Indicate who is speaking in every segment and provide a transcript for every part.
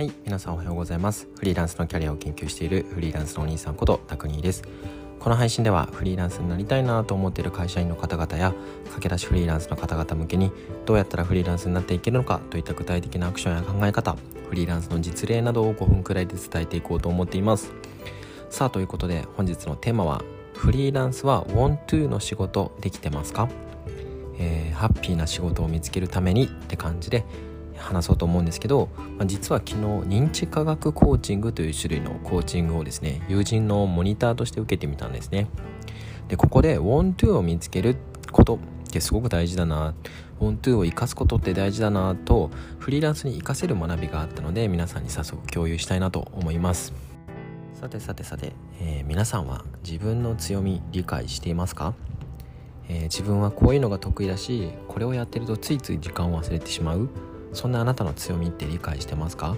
Speaker 1: はい皆さんおはようございます。フリーランスのキャリアを研究しているフリーランスのお兄さんことタクニーです。この配信ではフリーランスになりたいなと思っている会社員の方々や駆け出しフリーランスの方々向けにどうやったらフリーランスになっていけるのかといった具体的なアクションや考え方フリーランスの実例などを5分くらいで伝えていこうと思っています。さあということで本日のテーマはフリーランスは WANTO の仕事できてますか、えー、ハッピーな仕事を見つけるためにって感じで話そうと思うんですけど、まあ、実は昨日認知科学コーチングという種類のコーチングをですね友人のモニターとして受けてみたんですね。でここで want to を見つけることってすごく大事だな want to を生かすことって大事だなとフリーランスに生かせる学びがあったので皆さんに早速共有したいなと思います。さてさてさて、えー、皆さんは自分の強み理解していますか？え、自分はこういうのが得意だしこれをやってるとついつい時間を忘れてしまう。そんなあなたの強みって理解してますか？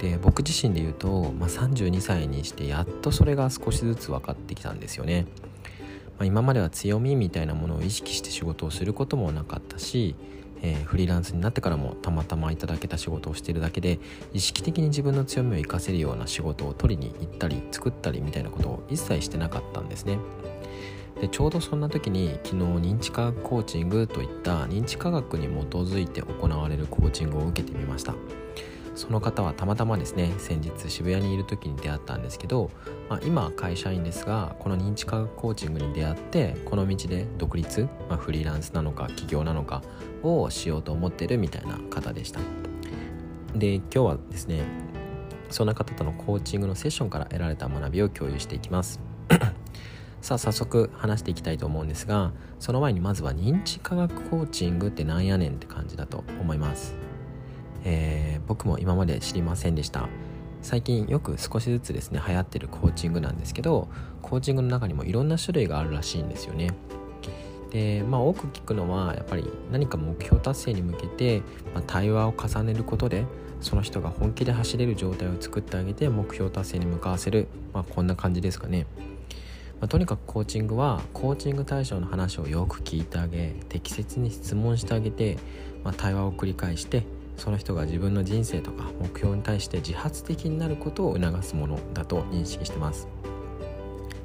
Speaker 1: で僕自身で言うと、まあ、32歳にしてやっとそれが少しずつ分かってきたんですよね、まあ、今までは強みみたいなものを意識して仕事をすることもなかったし、えー、フリーランスになってからもたまたまいただけた仕事をしているだけで意識的に自分の強みを生かせるような仕事を取りに行ったり作ったりみたいなことを一切してなかったんですね。でちょうどそんな時に昨日認知科学コーチングといった認知科学に基づいて行われるコーチングを受けてみました。その方はたまたまですね先日渋谷にいる時に出会ったんですけど、まあ、今会社員ですがこの認知科学コーチングに出会ってこの道で独立、まあ、フリーランスなのか起業なのかをしようと思ってるみたいな方でした。で今日はですねそんな方とのコーチングのセッションから得られた学びを共有していきます。さあ早速話していきたいと思うんですがその前にまずは認知科学コーチングってなんやねんって感じだと思います、えー、僕も今まで知りませんでした。最近よく少しずつですね流行ってるコーチングなんですけどコーチングの中にもいろんな種類があるらしいんですよね。でまあ多く聞くのはやっぱり何か目標達成に向けて、まあ、対話を重ねることでその人が本気で走れる状態を作ってあげて目標達成に向かわせる、まあ、こんな感じですかね。まあ、とにかくコーチングはコーチング対象の話をよく聞いてあげ適切に質問してあげて、まあ、対話を繰り返してその人が自分の人生とか目標に対して自発的になることを促すものだと認識してます。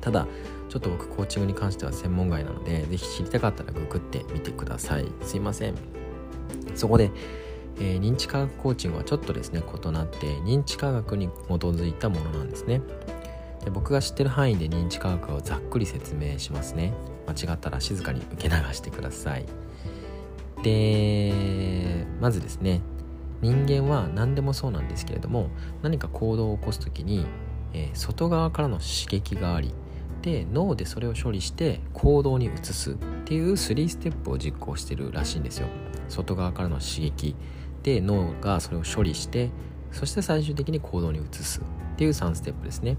Speaker 1: ただちょっと僕コーチングに関しては専門外なので是非知りたかったらググってみてください。すいません。そこで、えー、認知科学コーチングはちょっとですね異なって認知科学に基づいたものなんですね。で僕が知ってる範囲で認知科学をざっくり説明しますね。間違ったら静かに受け流してください。でまずですね人間は何でもそうなんですけれども何か行動を起こす時に、えー、外側からの刺激がありで脳でそれを処理して行動に移すっていう3ステップを実行してるらしいんですよ。外側からの刺激。で脳がそれを処理してそして最終的に行動に移すっていう3ステップですね。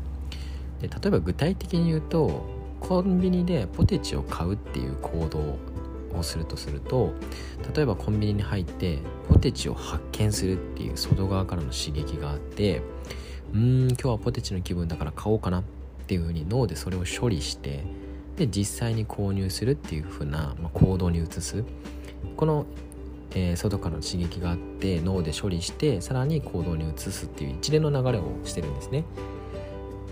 Speaker 1: で例えば具体的に言うとコンビニでポテチを買うっていう行動をするとすると例えばコンビニに入ってポテチを発見するっていう外側からの刺激があってうーん今日はポテチの気分だから買おうかなっていうふうに脳でそれを処理してで実際に購入するっていうふうな、まあ、行動に移すこの、えー、外からの刺激があって脳で処理してさらに行動に移すっていう一連の流れをしてるんですね。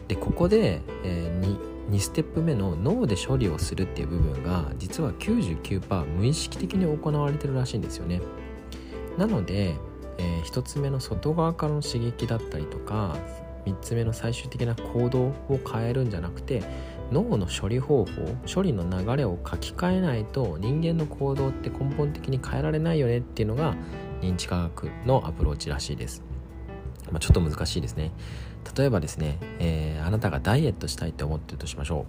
Speaker 1: でここで、えー、2, 2ステップ目の脳で処理をするっていう部分が実は99%無意識的に行われてるらしいんですよね。なので、えー、1つ目の外側からの刺激だったりとか3つ目の最終的な行動を変えるんじゃなくて脳の処理方法処理の流れを書き換えないと人間の行動って根本的に変えられないよねっていうのが認知科学のアプローチらしいです、まあ、ちょっと難しいですね。例えばですね、えー、あなたがダイエットしたいと思ってるとしましょう、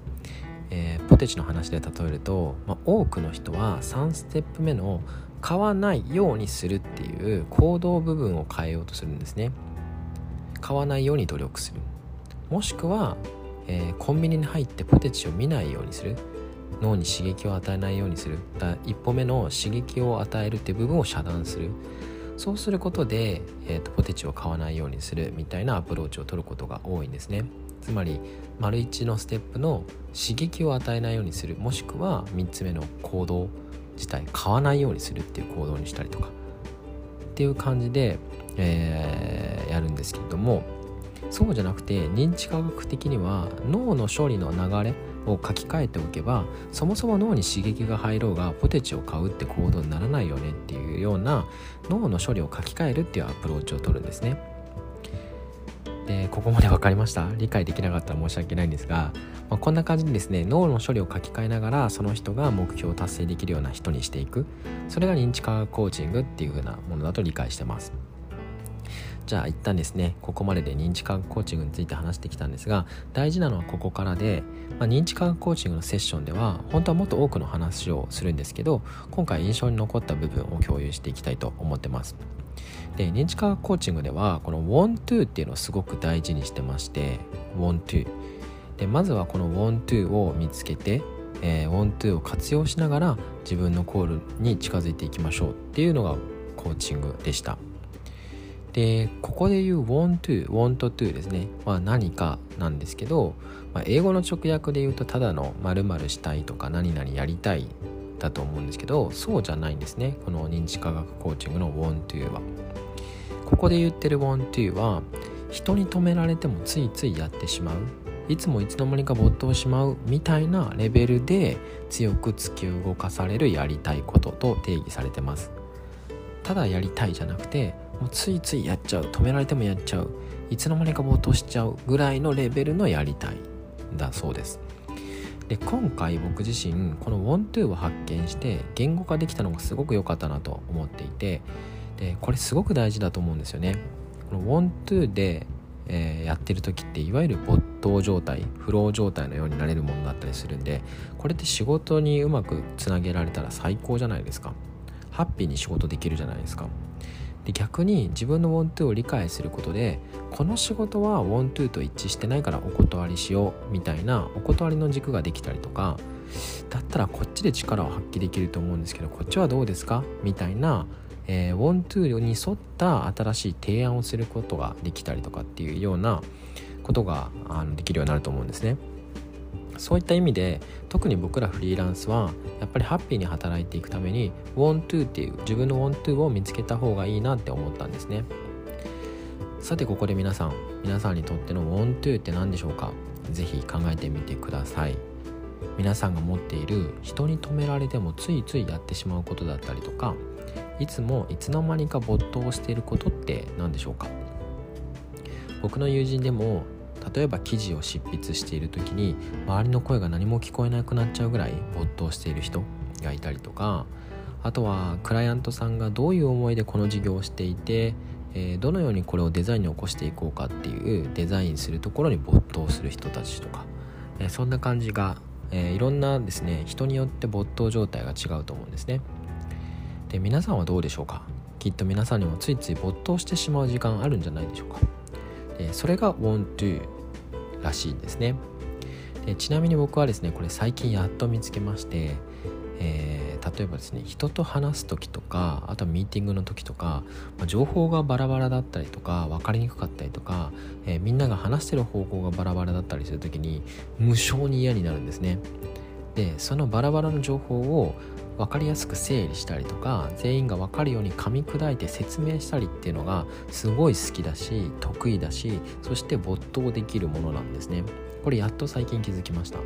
Speaker 1: えー、ポテチの話で例えると、まあ、多くの人は3ステップ目の買わないようにするっていう行動部分を変えようとするんですね。買わないように努力する。もしくは、えー、コンビニに入ってポテチを見ないようにする。脳に刺激を与えないようにする。だ一歩目の刺激を与えるっていう部分を遮断する。そうすることで、えーと、ポテチを買わないようにするみたいなアプローチを取ることが多いんですね。つまり丸1のステップの刺激を与えないようにするもしくは3つ目の行動自体買わないようにするっていう行動にしたりとかっていう感じで、えー、やるんですけれどもそうじゃなくて認知科学的には脳の処理の流れを書き換えておけばそもそも脳に刺激が入ろうがポテチを買うって行動にならないよねっていうような脳の処理を書き換えるっていうアプローチを取るんですね。でここまで分かりました。理解できなかったら申し訳ないんですが、まあ、こんな感じでですね脳の処理を書き換えながらその人が目標を達成できるような人にしていく。それが認知科学コーチングっていう風なものだと理解してます。じゃあ一旦ですねここまでで認知科学コーチングについて話してきたんですが大事なのはここからで、まあ、認知科学コーチングのセッションでは本当はもっと多くの話をするんですけど今回印象に残った部分を共有していきたいと思ってます。で認知科学コーチングではこの want to っていうのをすごく大事にしてまして want to でまずはこの want to を見つけて、えー、want to を活用しながら自分のコールに近づいていきましょうっていうのがコーチングでした。でここで言う want to want to ですね。は何かなんですけど、まあ、英語の直訳で言うとただの〇〇したいとか何々やりたいだと思うんですけどそうじゃないんですね。この認知科学コーチングの want to は。ここで言ってる want to は人に止められてもついついやってしまう。いつもいつの間にか没頭しまうみたいなレベルで強く突き動かされるやりたいことと定義されてます。ただやりたいじゃなくてもうついついやっちゃう止められてもやっちゃういつの間にか没頭しちゃうぐらいのレベルのやりたいだそうです。で今回僕自身この Want to を発見して言語化できたのがすごく良かったなと思っていてでこれすごく大事だと思うんですよね。この Want to で、えー、やってる時っていわゆる没頭状態フロー状態のようになれるものだったりするんでこれって仕事にうまくつなげられたら最高じゃないですか。ハッピーに仕事できるじゃないですか。で逆に自分の want to を理解することでこの仕事は want to と一致してないからお断りしようみたいなお断りの軸ができたりとかだったらこっちで力を発揮できると思うんですけどこっちはどうですかみたいな、えー、want to に沿った新しい提案をすることができたりとかっていうようなことがあのできるようになると思うんですね。そういった意味で特に僕らフリーランスはやっぱりハッピーに働いていくために WANTO っていう自分の WANTO を見つけた方がいいなって思ったんですね。さてここで皆さん皆さんにとっての want to って何でしょうか？是非考えてみてください。皆さんが持っている人に止められてもついついやってしまうことだったりとかいつもいつの間にか没頭していることって何でしょうか？僕の友人でも例えば記事を執筆している時に周りの声が何も聞こえなくなっちゃうぐらい没頭している人がいたりとかあとはクライアントさんがどういう思いでこの事業をしていて、えー、どのようにこれをデザインに起こしていこうかっていうデザインするところに没頭する人たちとか、えー、そんな感じが、えー、いろんなですね人によって没頭状態が違うと思うんですね。で皆さんはどうでしょうか？きっと皆さんにもついつい没頭してしまう時間あるんじゃないでしょうか。それが want to らしいんですね。でちなみに僕はですねこれ最近やっと見つけまして、えー、例えばですね人と話す時とかあとはミーティングの時とか、まあ、情報がバラバラだったりとか分かりにくかったりとか、えー、みんなが話してる方向がバラバラだったりする時に無性に嫌になるんですね。でそのバラバラの情報を分かりやすく整理したりとか全員が分かるように噛み砕いて説明したりっていうのがすごい好きだし得意だしそして没頭できるものなんですね。これやっと最近気づきました。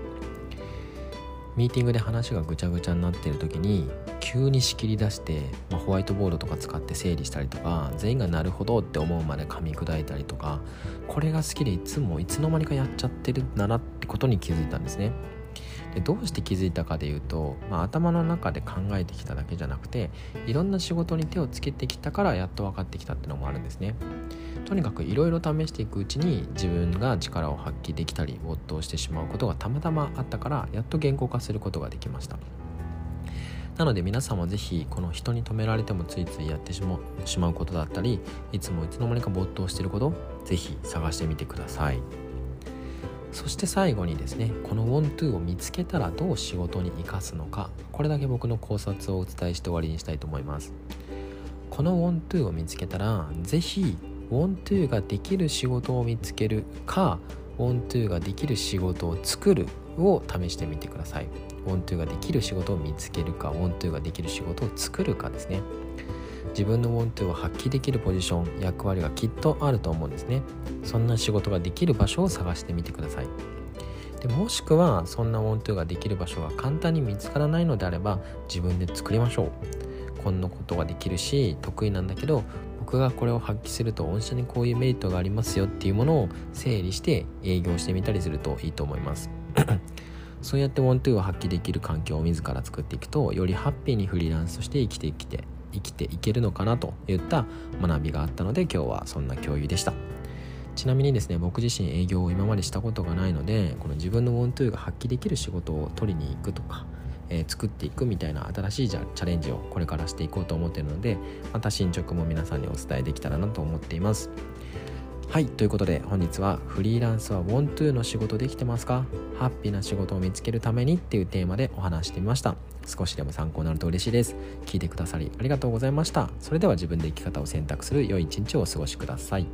Speaker 1: ミーティングで話がぐちゃぐちゃになってる時に急に仕切り出して、まあ、ホワイトボードとか使って整理したりとか全員がなるほどって思うまで噛み砕いたりとかこれが好きでいつもいつの間にかやっちゃってるんだなってことに気づいたんですね。でどうして気づいたかでいうと、まあ、頭の中で考えてきただけじゃなくていろんな仕事に手をつけてきたからやっと分かってきたってのもあるんですねとにかくいろいろ試していくうちに自分が力を発揮できたり没頭してしまうことがたまたまあったからやっと言語化することができましたなので皆さんもぜひこの人に止められてもついついやってしまうことだったりいつもいつの間にか没頭してることぜひ探してみてください。そして最後にですねこの WANTO を見つけたらどう仕事に生かすのかこれだけ僕の考察をお伝えして終わりにしたいと思います。この WANTO を見つけたら是非 WANTO ができる仕事を見つけるか WANTO ができる仕事を作るを試してみてください。WANTO ができる仕事を見つけるか WANTO ができる仕事を作るかですね。自分のウォントゥーを発揮できるポジション役割がきっとあると思うんですね。そんな仕事ができる場所を探してみてください。でもしくはそんなウォントゥーができる場所が簡単に見つからないのであれば自分で作りましょう。こんなことができるし得意なんだけど僕がこれを発揮すると御社にこういうメリットがありますよっていうものを整理して営業してみたりするといいと思います。そうやってウォントゥーを発揮できる環境を自ら作っていくとよりハッピーにフリーランスとして生きてきて生きていけるのかなといった学びがあったので今日はそんな共有でした。ちなみにですね僕自身営業を今までしたことがないのでこの自分のウォントゥーが発揮できる仕事を取りに行くとか、えー、作っていくみたいな新しいチャレンジをこれからしていこうと思っているのでまた進捗も皆さんにお伝えできたらなと思っています。はいということで本日はフリーランスは WANTO の仕事できてますか？ハッピーな仕事を見つけるためにっていうテーマでお話してみました。少しでも参考になると嬉しいです。聞いてくださりありがとうございました。それでは自分で生き方を選択する良い一日をお過ごしください。